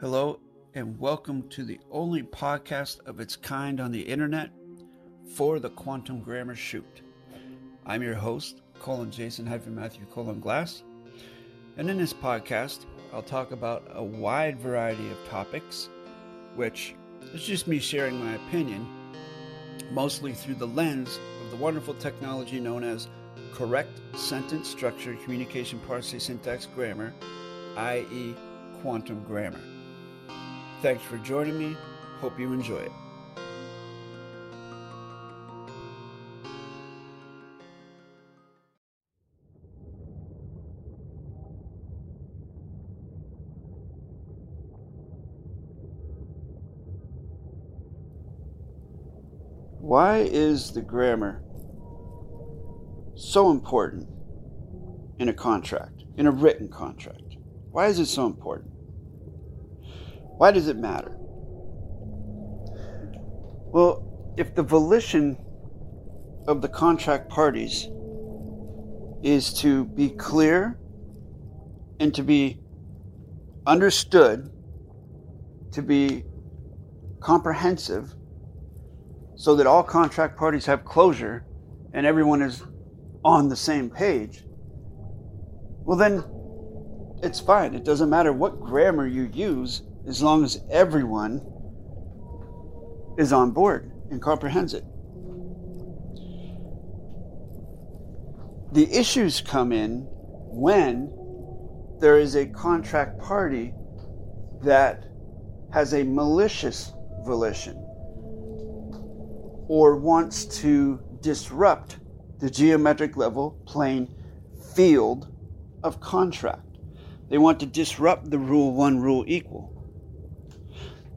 Hello, and welcome to the only podcast of its kind on the internet for the Quantum Grammar Shoot. I'm your host, Colin Jason hyphen Matthew Colin Glass, and in this podcast, I'll talk about a wide variety of topics, which is just me sharing my opinion, mostly through the lens of the wonderful technology known as correct sentence structure communication parsing syntax grammar, i.e., quantum grammar. Thanks for joining me. Hope you enjoy it. Why is the grammar so important in a contract, in a written contract? Why is it so important? Why does it matter? Well, if the volition of the contract parties is to be clear and to be understood, to be comprehensive, so that all contract parties have closure and everyone is on the same page, well, then it's fine. It doesn't matter what grammar you use as long as everyone is on board and comprehends it. The issues come in when there is a contract party that has a malicious volition or wants to disrupt the geometric level plane field of contract. They want to disrupt the rule one rule equal.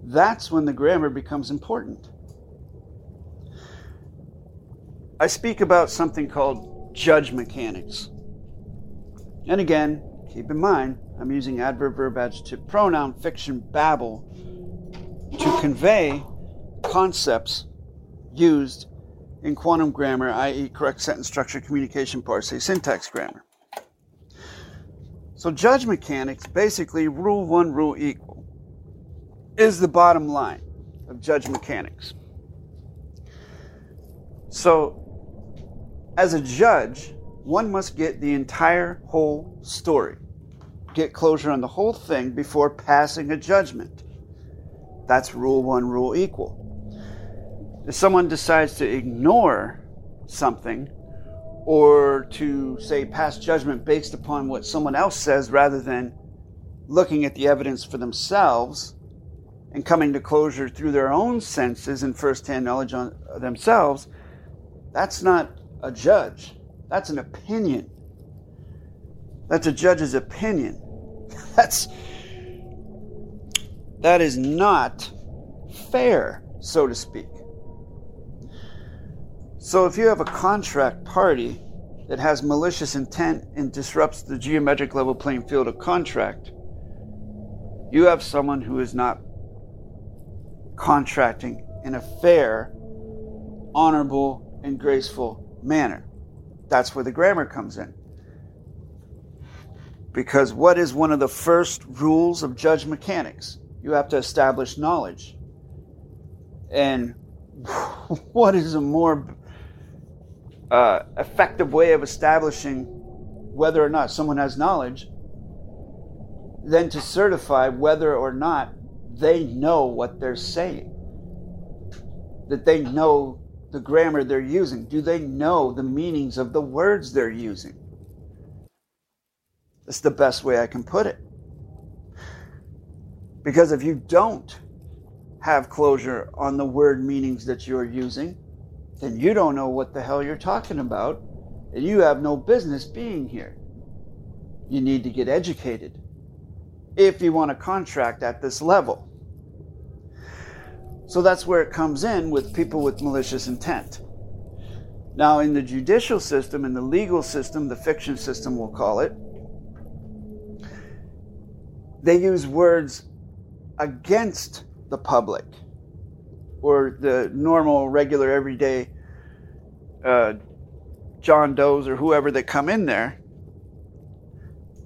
That's when the grammar becomes important. I speak about something called judge mechanics. And again, keep in mind, I'm using adverb verb adjective pronoun fiction babble to convey concepts used in quantum grammar, i.e., correct sentence structure, communication, parsing, syntax grammar. So, judge mechanics basically rule one, rule equal is the bottom line of judge mechanics. So, as a judge, one must get the entire whole story, get closure on the whole thing before passing a judgment. That's rule one, rule equal. If someone decides to ignore something or to say pass judgment based upon what someone else says rather than looking at the evidence for themselves, and coming to closure through their own senses and firsthand knowledge on themselves, that's not a judge. That's an opinion. That's a judge's opinion. That's that is not fair, so to speak. So if you have a contract party that has malicious intent and disrupts the geometric level playing field of contract, you have someone who is not contracting in a fair, honorable, and graceful manner. That's where the grammar comes in. Because what is one of the first rules of judge mechanics? You have to establish knowledge. And what is a more uh, effective way of establishing whether or not someone has knowledge than to certify whether or not they know what they're saying. That they know the grammar they're using. Do they know the meanings of the words they're using? That's the best way I can put it. Because if you don't have closure on the word meanings that you're using, then you don't know what the hell you're talking about, and you have no business being here. You need to get educated if you want to contract at this level. So that's where it comes in with people with malicious intent. Now, in the judicial system, in the legal system, the fiction system, we'll call it, they use words against the public or the normal, regular, everyday uh, John Does or whoever that come in there.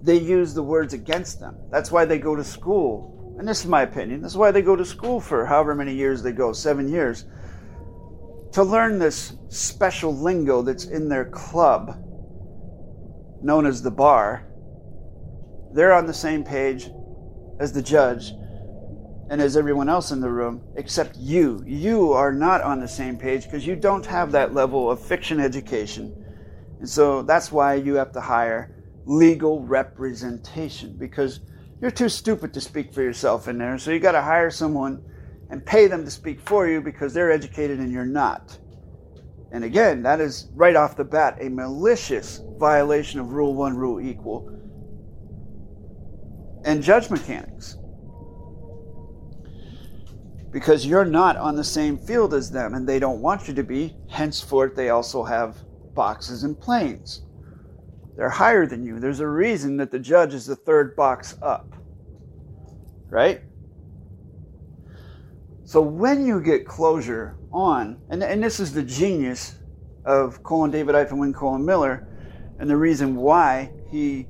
They use the words against them. That's why they go to school and this is my opinion, this is why they go to school for however many years they go, seven years, to learn this special lingo that's in their club, known as the bar. They're on the same page as the judge and as everyone else in the room, except you. You are not on the same page because you don't have that level of fiction education. And so that's why you have to hire legal representation because you're too stupid to speak for yourself in there. So you got to hire someone and pay them to speak for you because they're educated and you're not. And again, that is right off the bat a malicious violation of Rule 1, Rule Equal, and judge mechanics. Because you're not on the same field as them and they don't want you to be. Henceforth, they also have boxes and planes. They're higher than you. There's a reason that the judge is the third box up. Right? So when you get closure on, and, and this is the genius of Colin David Wynn Colin Miller, and the reason why he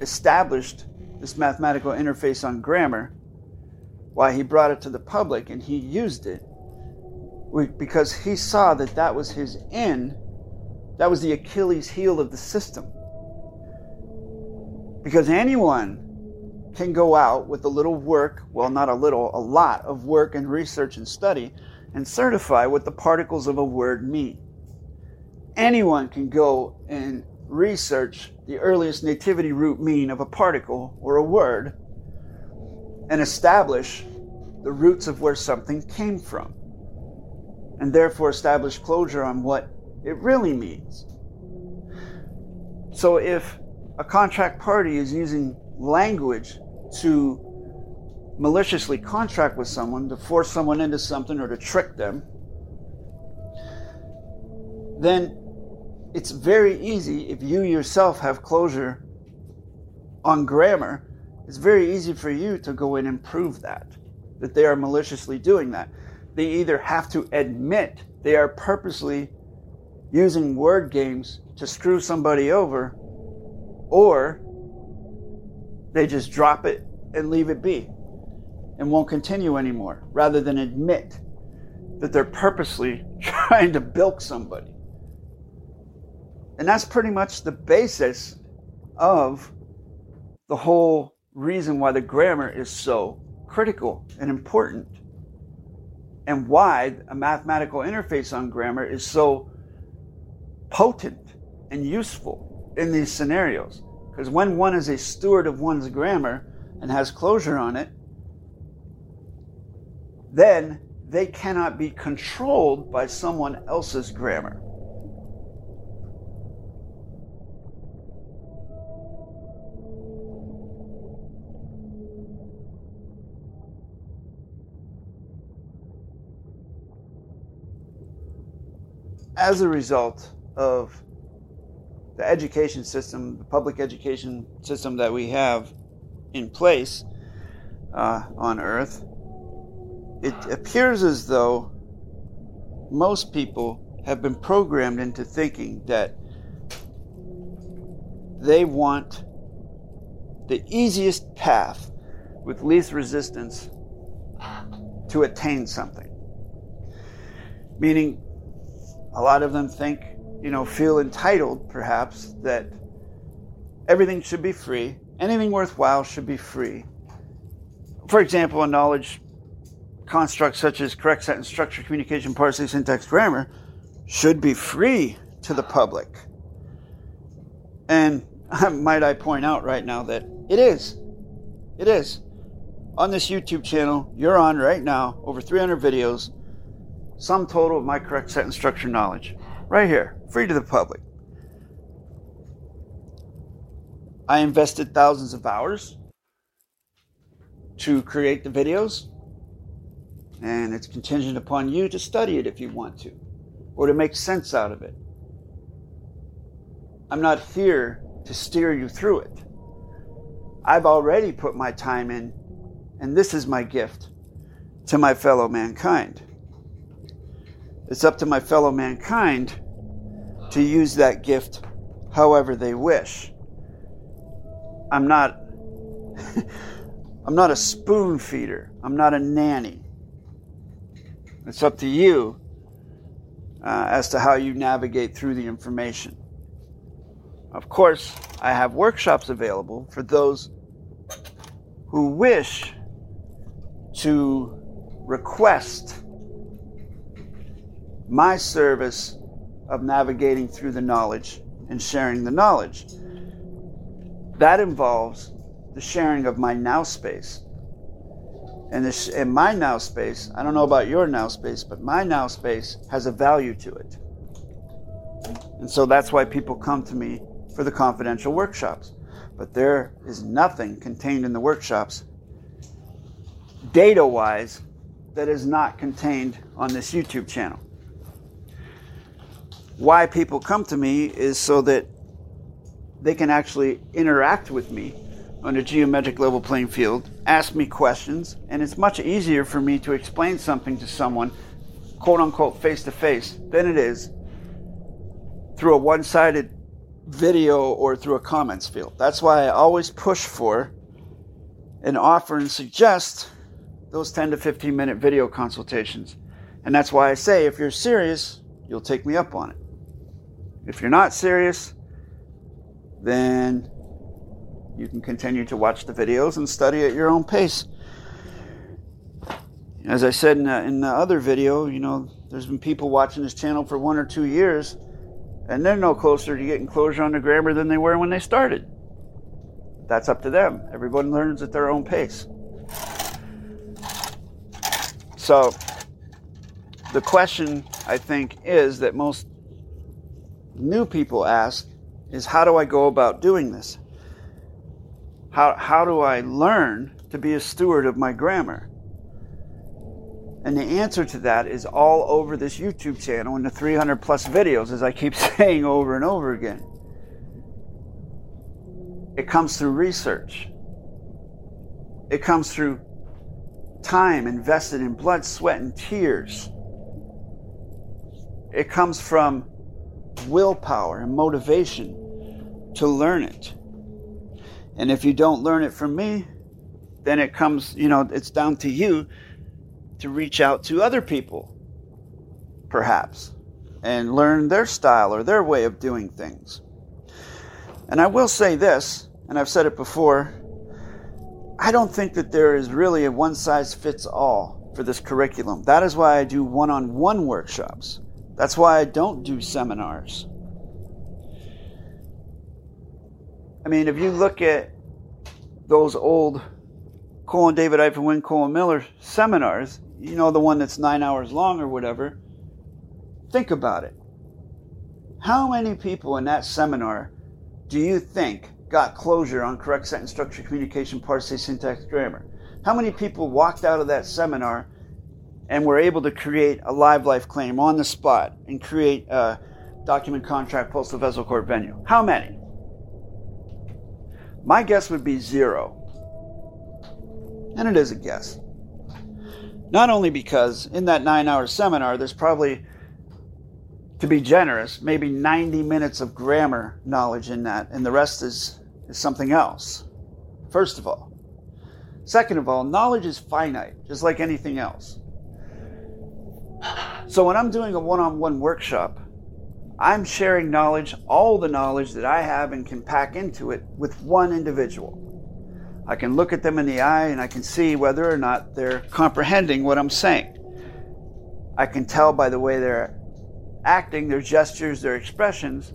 established this mathematical interface on grammar, why he brought it to the public and he used it, because he saw that that was his end, that was the Achilles heel of the system. Because anyone can go out with a little work, well, not a little, a lot of work and research and study, and certify what the particles of a word mean. Anyone can go and research the earliest nativity root mean of a particle or a word and establish the roots of where something came from, and therefore establish closure on what it really means. So if a contract party is using language to maliciously contract with someone, to force someone into something or to trick them, then it's very easy if you yourself have closure on grammar, it's very easy for you to go in and prove that, that they are maliciously doing that. They either have to admit they are purposely using word games to screw somebody over, or they just drop it and leave it be and won't continue anymore rather than admit that they're purposely trying to bilk somebody. And that's pretty much the basis of the whole reason why the grammar is so critical and important and why a mathematical interface on grammar is so potent and useful in these scenarios. Because when one is a steward of one's grammar and has closure on it, then they cannot be controlled by someone else's grammar. As a result of the education system, the public education system that we have in place uh, on Earth, it appears as though most people have been programmed into thinking that they want the easiest path with least resistance to attain something. Meaning, a lot of them think you know, feel entitled, perhaps, that everything should be free, anything worthwhile should be free. For example, a knowledge construct such as correct sentence structure, communication, parsing, syntax, grammar should be free to the public. And might I point out right now that it is. It is. On this YouTube channel, you're on right now, over 300 videos, sum total of my correct sentence structure knowledge right here, free to the public. I invested thousands of hours to create the videos, and it's contingent upon you to study it if you want to, or to make sense out of it. I'm not here to steer you through it. I've already put my time in, and this is my gift to my fellow mankind. It's up to my fellow mankind to use that gift however they wish. I'm not I'm not a spoon feeder. I'm not a nanny. It's up to you uh, as to how you navigate through the information. Of course, I have workshops available for those who wish to request my service of navigating through the knowledge and sharing the knowledge. That involves the sharing of my now space. And this, in my now space, I don't know about your now space, but my now space has a value to it. And so that's why people come to me for the confidential workshops. But there is nothing contained in the workshops, data wise, that is not contained on this YouTube channel. Why people come to me is so that they can actually interact with me on a geometric level playing field, ask me questions, and it's much easier for me to explain something to someone, quote unquote, face to face, than it is through a one sided video or through a comments field. That's why I always push for and offer and suggest those 10 to 15 minute video consultations. And that's why I say if you're serious, you'll take me up on it. If you're not serious, then you can continue to watch the videos and study at your own pace. As I said in the, in the other video, you know, there's been people watching this channel for one or two years, and they're no closer to getting closure on the grammar than they were when they started. That's up to them. Everyone learns at their own pace. So, the question I think is that most new people ask is how do I go about doing this? How, how do I learn to be a steward of my grammar? And the answer to that is all over this YouTube channel and the 300 plus videos, as I keep saying over and over again. It comes through research, it comes through time invested in blood, sweat, and tears. It comes from willpower and motivation to learn it. And if you don't learn it from me, then it comes, you know, it's down to you to reach out to other people, perhaps, and learn their style or their way of doing things. And I will say this, and I've said it before I don't think that there is really a one size fits all for this curriculum. That is why I do one on one workshops. That's why I don't do seminars. I mean, if you look at those old Colin David Ivan Wynn Colin Miller seminars, you know, the one that's nine hours long or whatever, think about it. How many people in that seminar do you think got closure on correct sentence structure, communication, parsing, syntax, grammar? How many people walked out of that seminar and we're able to create a live life claim on the spot and create a document contract postal vessel court venue? How many? My guess would be zero. And it is a guess. Not only because in that nine hour seminar, there's probably, to be generous, maybe 90 minutes of grammar knowledge in that, and the rest is, is something else. First of all. Second of all, knowledge is finite, just like anything else. So when I'm doing a one on one workshop, I'm sharing knowledge, all the knowledge that I have and can pack into it with one individual. I can look at them in the eye and I can see whether or not they're comprehending what I'm saying. I can tell by the way they're acting, their gestures, their expressions,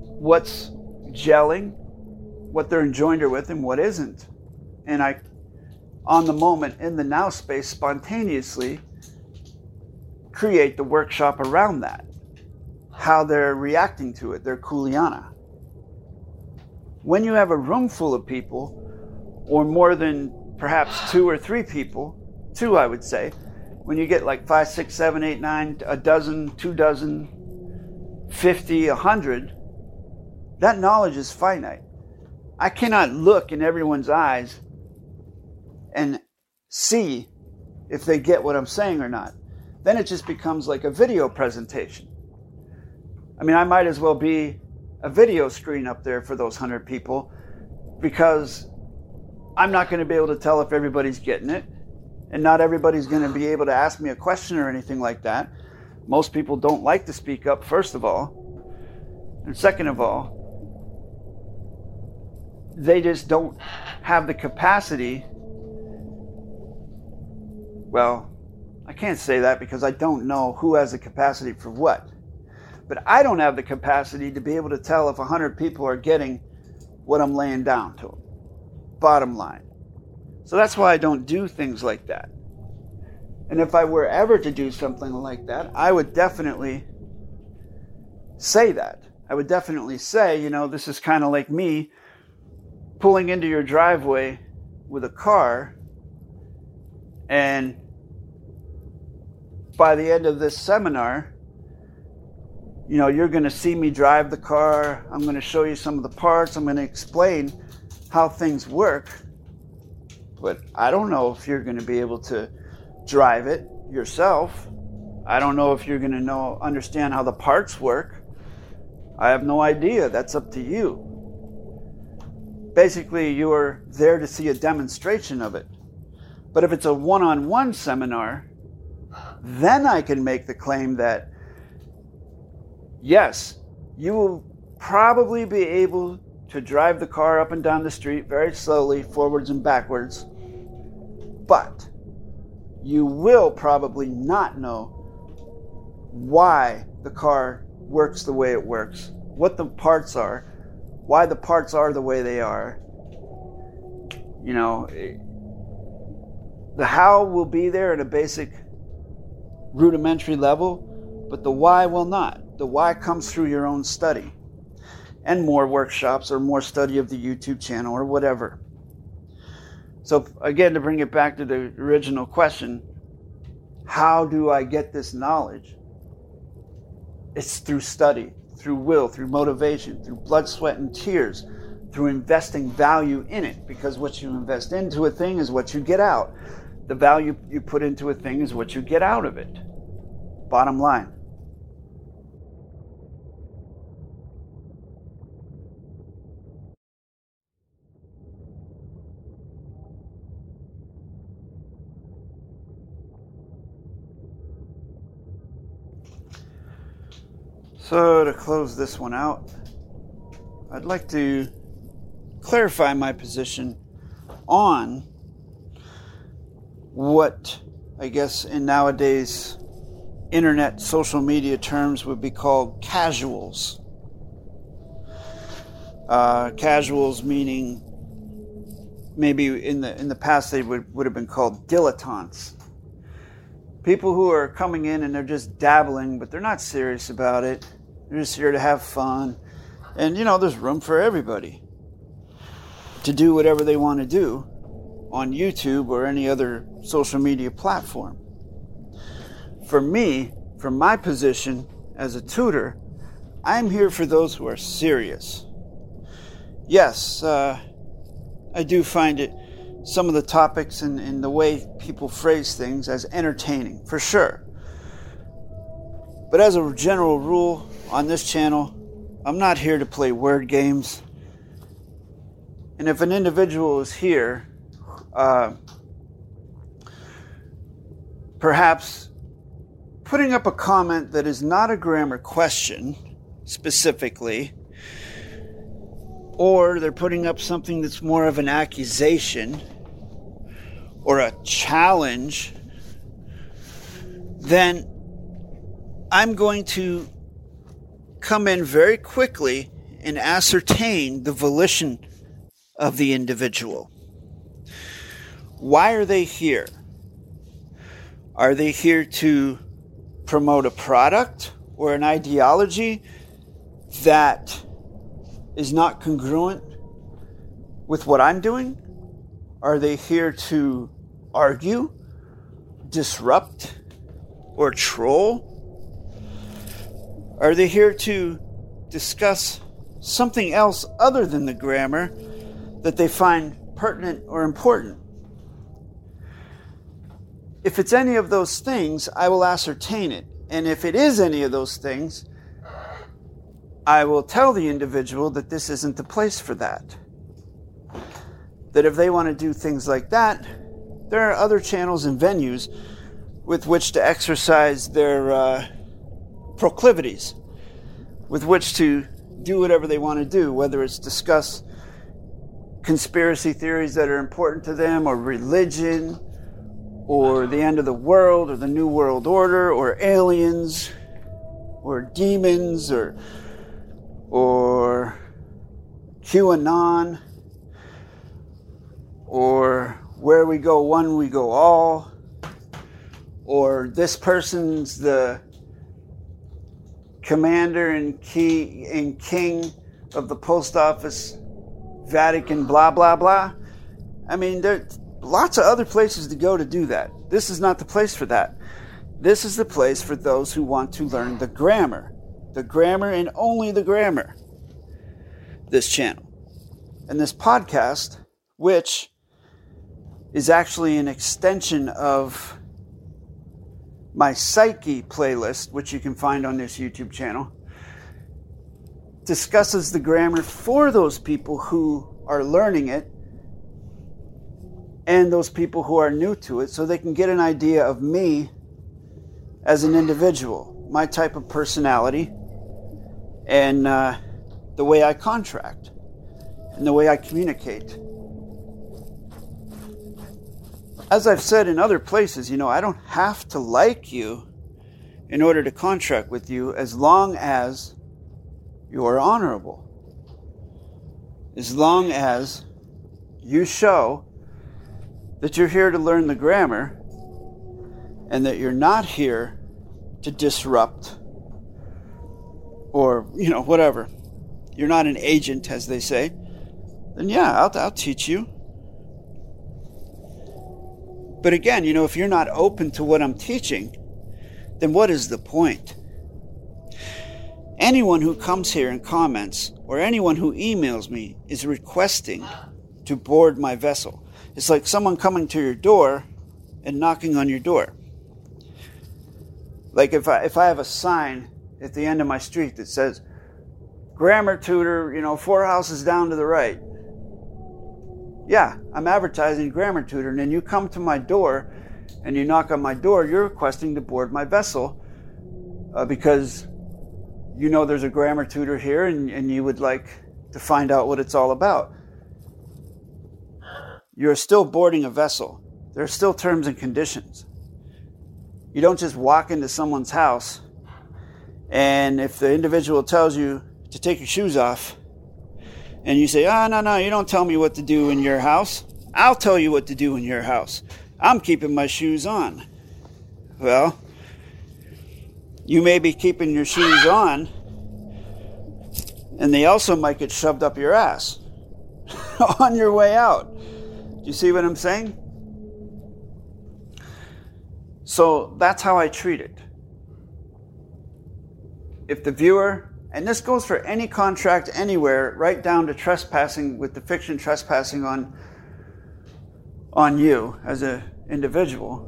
what's gelling, what they're enjoined with, and what isn't. And I, on the moment, in the now space, spontaneously create the workshop around that how they're reacting to it, their kuleana. When you have a room full of people, or more than perhaps two or three people, two I would say, when you get like five, six, seven, eight, nine, a dozen, two dozen, fifty, a hundred, that knowledge is finite. I cannot look in everyone's eyes and see if they get what I'm saying or not. Then it just becomes like a video presentation. I mean, I might as well be a video screen up there for those 100 people because I'm not going to be able to tell if everybody's getting it. And not everybody's going to be able to ask me a question or anything like that. Most people don't like to speak up, first of all. And second of all, they just don't have the capacity. Well, I can't say that because I don't know who has the capacity for what. But I don't have the capacity to be able to tell if 100 people are getting what I'm laying down to them. Bottom line. So that's why I don't do things like that. And if I were ever to do something like that, I would definitely say that. I would definitely say, you know, this is kind of like me pulling into your driveway with a car and by the end of this seminar, you know, you're going to see me drive the car. I'm going to show you some of the parts. I'm going to explain how things work. But I don't know if you're going to be able to drive it yourself. I don't know if you're going to know understand how the parts work. I have no idea. That's up to you. Basically, you are there to see a demonstration of it. But if it's a one-on-one seminar, then I can make the claim that yes, you will probably be able to drive the car up and down the street very slowly, forwards and backwards, but you will probably not know why the car works the way it works, what the parts are, why the parts are the way they are. You know, the how will be there in a basic rudimentary level, but the why will not. The why comes through your own study and more workshops or more study of the YouTube channel or whatever. So, again, to bring it back to the original question how do I get this knowledge? It's through study, through will, through motivation, through blood, sweat, and tears, through investing value in it. Because what you invest into a thing is what you get out. The value you put into a thing is what you get out of it. Bottom line. So, to close this one out, I'd like to clarify my position on what I guess in nowadays internet social media terms would be called casuals. Uh, casuals meaning maybe in the in the past they would, would have been called dilettantes. People who are coming in and they're just dabbling, but they're not serious about it. They're just here to have fun. And you know, there's room for everybody to do whatever they want to do on YouTube or any other social media platform. For me, from my position as a tutor, I'm here for those who are serious. Yes, uh, I do find it, some of the topics and, and the way people phrase things as entertaining, for sure. But as a general rule on this channel, I'm not here to play word games. And if an individual is here uh, perhaps putting up a comment that is not a grammar question specifically, or they're putting up something that's more of an accusation or a challenge, then I'm going to come in very quickly and ascertain the volition of the individual. Why are they here? Are they here to promote a product or an ideology that is not congruent with what I'm doing? Are they here to argue, disrupt, or troll? Are they here to discuss something else other than the grammar that they find pertinent or important? If it's any of those things, I will ascertain it. And if it is any of those things, I will tell the individual that this isn't the place for that. that if they want to do things like that, there are other channels and venues with which to exercise their uh, proclivities, with which to do whatever they want to do, whether it's discuss conspiracy theories that are important to them, or religion, or the end of the world, or the New World Order, or aliens, or demons, or or QAnon, or where we go one, we go all, or this person's the commander and key and king of the post office, Vatican, blah blah blah. I mean, there's lots of other places to go to do that. This is not the place for that. This is the place for those who want to learn the grammar, the grammar and only the grammar. This channel and this podcast, which is actually an extension of my Psyche playlist, which you can find on this YouTube channel, discusses the grammar for those people who are learning it and those people who are new to it so they can get an idea of me as an individual, my type of personality, and uh, the way I contract and the way I communicate as I've said in other places, you know, I don't have to like you in order to contract with you as long as you are honorable. As long as you show that you're here to learn the grammar and that you're not here to disrupt or, you know, whatever. You're not an agent, as they say. Then, yeah, I'll, I'll teach you. But again, you know, if you're not open to what I'm teaching, then what is the point? Anyone who comes here and comments, or anyone who emails me, is requesting to board my vessel. It's like someone coming to your door and knocking on your door. Like if I, if I have a sign at the end of my street that says, grammar tutor, you know, four houses down to the right. Yeah, I'm advertising grammar tutor, and then you come to my door and you knock on my door, you're requesting to board my vessel uh, because you know there's a grammar tutor here and, and you would like to find out what it's all about. You're still boarding a vessel. There are still terms and conditions. You don't just walk into someone's house and if the individual tells you to take your shoes off, and you say, ah, oh, no, no, you don't tell me what to do in your house. I'll tell you what to do in your house. I'm keeping my shoes on. Well, you may be keeping your shoes on, and they also might get shoved up your ass on your way out. You see what I'm saying? So that's how I treat it. If the viewer and this goes for any contract anywhere, right down to trespassing with the fiction trespassing on on you as an individual.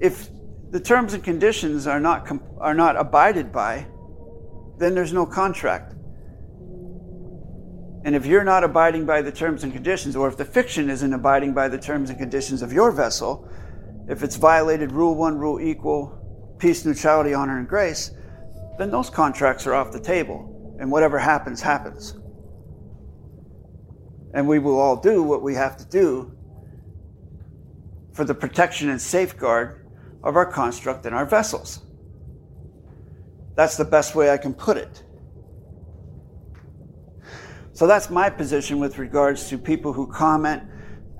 If the terms and conditions are not are not abided by, then there's no contract. And if you're not abiding by the terms and conditions, or if the fiction isn't abiding by the terms and conditions of your vessel, if it's violated rule one, rule equal, peace, neutrality, honor, and grace, then those contracts are off the table, and whatever happens, happens. And we will all do what we have to do for the protection and safeguard of our construct and our vessels. That's the best way I can put it. So that's my position with regards to people who comment.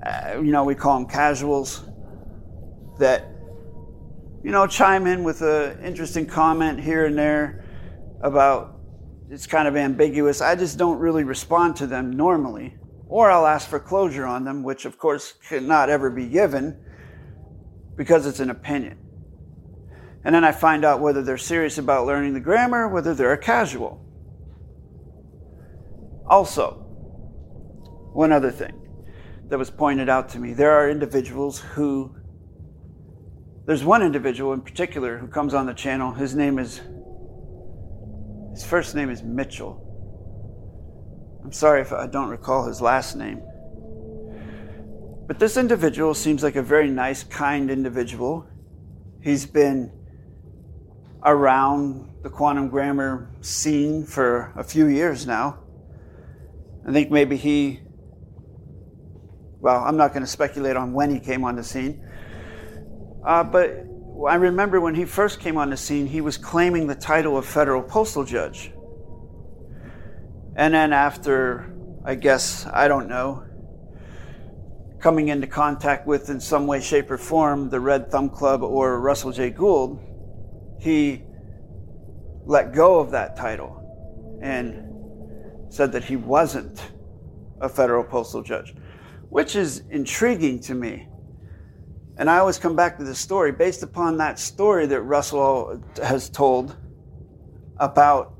Uh, you know, we call them casuals that you know, chime in with an interesting comment here and there about it's kind of ambiguous. I just don't really respond to them normally. Or I'll ask for closure on them, which of course cannot ever be given because it's an opinion. And then I find out whether they're serious about learning the grammar, whether they're a casual. Also, one other thing that was pointed out to me there are individuals who there's one individual in particular who comes on the channel. His name is, his first name is Mitchell. I'm sorry if I don't recall his last name. But this individual seems like a very nice, kind individual. He's been around the quantum grammar scene for a few years now. I think maybe he, well, I'm not going to speculate on when he came on the scene, uh, but I remember when he first came on the scene, he was claiming the title of federal postal judge. And then after, I guess, I don't know, coming into contact with in some way, shape, or form the Red Thumb Club or Russell J. Gould, he let go of that title and said that he wasn't a federal postal judge, which is intriguing to me. And I always come back to this story based upon that story that Russell has told about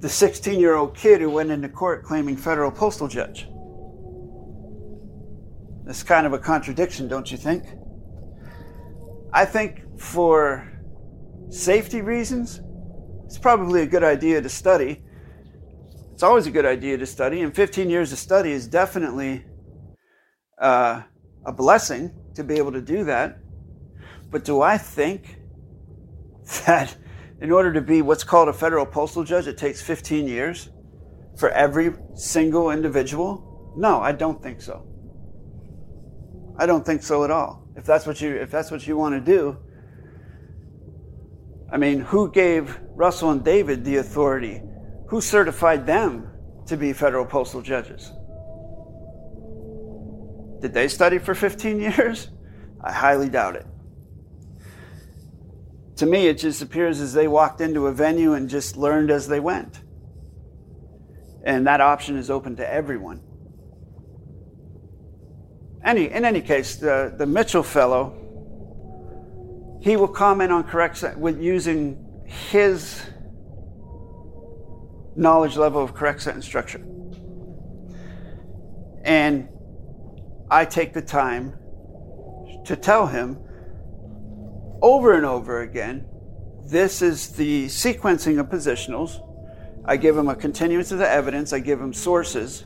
the 16 year old kid who went into court claiming federal postal judge. It's kind of a contradiction, don't you think? I think for safety reasons, it's probably a good idea to study. It's always a good idea to study, and 15 years of study is definitely uh, a blessing to be able to do that. But do I think that in order to be what's called a federal postal judge, it takes 15 years for every single individual? No, I don't think so. I don't think so at all. If that's what you if that's what you want to do, I mean, who gave Russell and David the authority? Who certified them to be federal postal judges? Did they study for 15 years? I highly doubt it. To me, it just appears as they walked into a venue and just learned as they went. And that option is open to everyone. Any, in any case, the, the Mitchell fellow, he will comment on correct with using his knowledge level of correct sentence structure. And I take the time to tell him over and over again this is the sequencing of positionals. I give him a continuance of the evidence, I give him sources,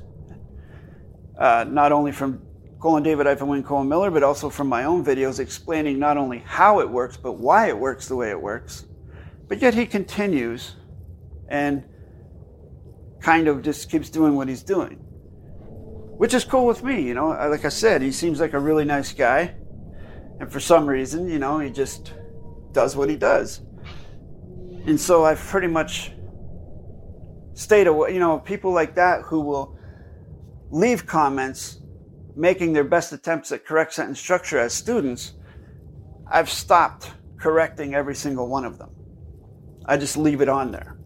uh, not only from Colin David Wayne Colin Miller, but also from my own videos explaining not only how it works, but why it works the way it works. But yet he continues and kind of just keeps doing what he's doing, which is cool with me. You know, like I said, he seems like a really nice guy. And for some reason, you know, he just does what he does. And so I've pretty much stayed away, you know, people like that who will leave comments making their best attempts at correct sentence structure as students, I've stopped correcting every single one of them. I just leave it on there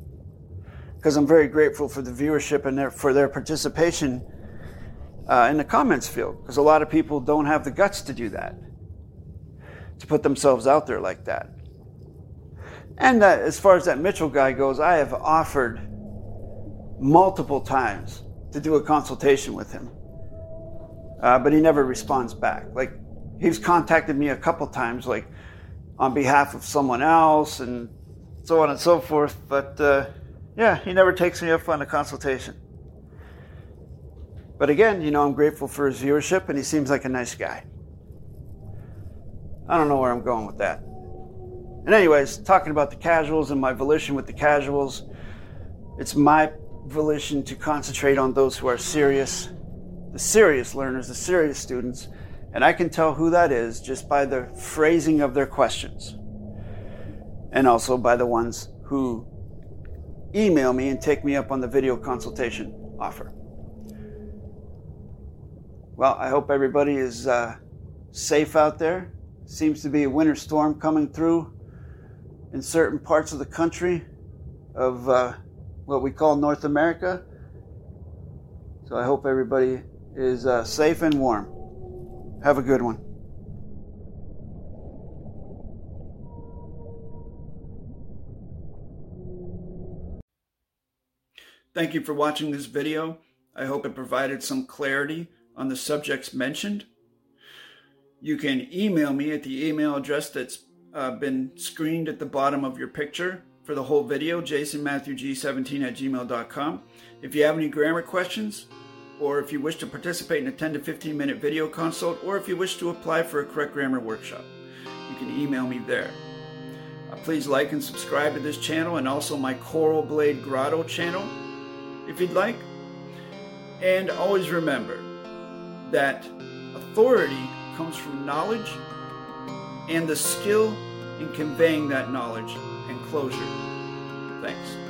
because I'm very grateful for the viewership and their, for their participation uh, in the comments field because a lot of people don't have the guts to do that, to put themselves out there like that. And that, as far as that Mitchell guy goes, I have offered multiple times to do a consultation with him uh, but he never responds back. Like he's contacted me a couple times, like on behalf of someone else, and so on and so forth. But uh, yeah, he never takes me up on a consultation. But again, you know, I'm grateful for his viewership, and he seems like a nice guy. I don't know where I'm going with that. And, anyways, talking about the casuals and my volition with the casuals, it's my volition to concentrate on those who are serious the serious learners, the serious students, and I can tell who that is just by the phrasing of their questions. And also by the ones who email me and take me up on the video consultation offer. Well, I hope everybody is uh, safe out there. Seems to be a winter storm coming through in certain parts of the country of uh, what we call North America. So I hope everybody is uh, safe and warm. Have a good one. Thank you for watching this video. I hope it provided some clarity on the subjects mentioned. You can email me at the email address that's uh, been screened at the bottom of your picture. for the whole video, jasonmatthewg17 at gmail.com. If you have any grammar questions, or if you wish to participate in a 10 to 15 minute video consult, or if you wish to apply for a correct grammar workshop, you can email me there. Uh, please like and subscribe to this channel and also my Coral Blade Grotto channel if you'd like. And always remember that authority comes from knowledge and the skill in conveying that knowledge and closure. Thanks.